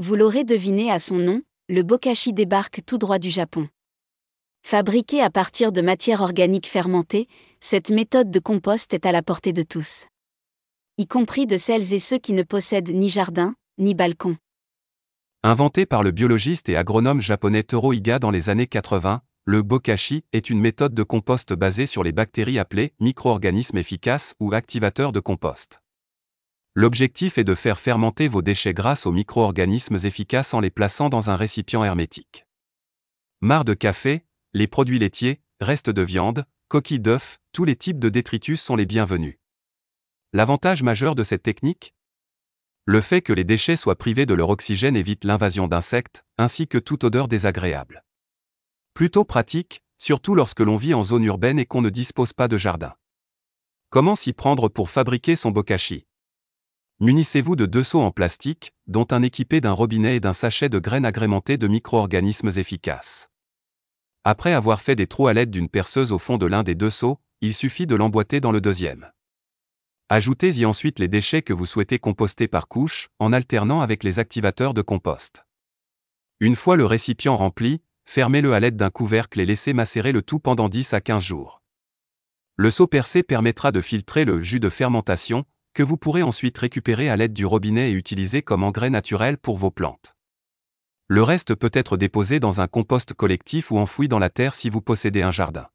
Vous l'aurez deviné à son nom, le bokashi débarque tout droit du Japon. Fabriqué à partir de matières organiques fermentées, cette méthode de compost est à la portée de tous. Y compris de celles et ceux qui ne possèdent ni jardin, ni balcon. Inventé par le biologiste et agronome japonais Toro Iga dans les années 80, le bokashi est une méthode de compost basée sur les bactéries appelées micro-organismes efficaces ou activateurs de compost. L'objectif est de faire fermenter vos déchets grâce aux micro-organismes efficaces en les plaçant dans un récipient hermétique. Marre de café, les produits laitiers, restes de viande, coquilles d'œufs, tous les types de détritus sont les bienvenus. L'avantage majeur de cette technique? Le fait que les déchets soient privés de leur oxygène évite l'invasion d'insectes, ainsi que toute odeur désagréable. Plutôt pratique, surtout lorsque l'on vit en zone urbaine et qu'on ne dispose pas de jardin. Comment s'y prendre pour fabriquer son bokashi? Munissez-vous de deux seaux en plastique, dont un équipé d'un robinet et d'un sachet de graines agrémentées de micro-organismes efficaces. Après avoir fait des trous à l'aide d'une perceuse au fond de l'un des deux seaux, il suffit de l'emboîter dans le deuxième. Ajoutez-y ensuite les déchets que vous souhaitez composter par couche, en alternant avec les activateurs de compost. Une fois le récipient rempli, fermez-le à l'aide d'un couvercle et laissez macérer le tout pendant 10 à 15 jours. Le seau percé permettra de filtrer le jus de fermentation, que vous pourrez ensuite récupérer à l'aide du robinet et utiliser comme engrais naturel pour vos plantes. Le reste peut être déposé dans un compost collectif ou enfoui dans la terre si vous possédez un jardin.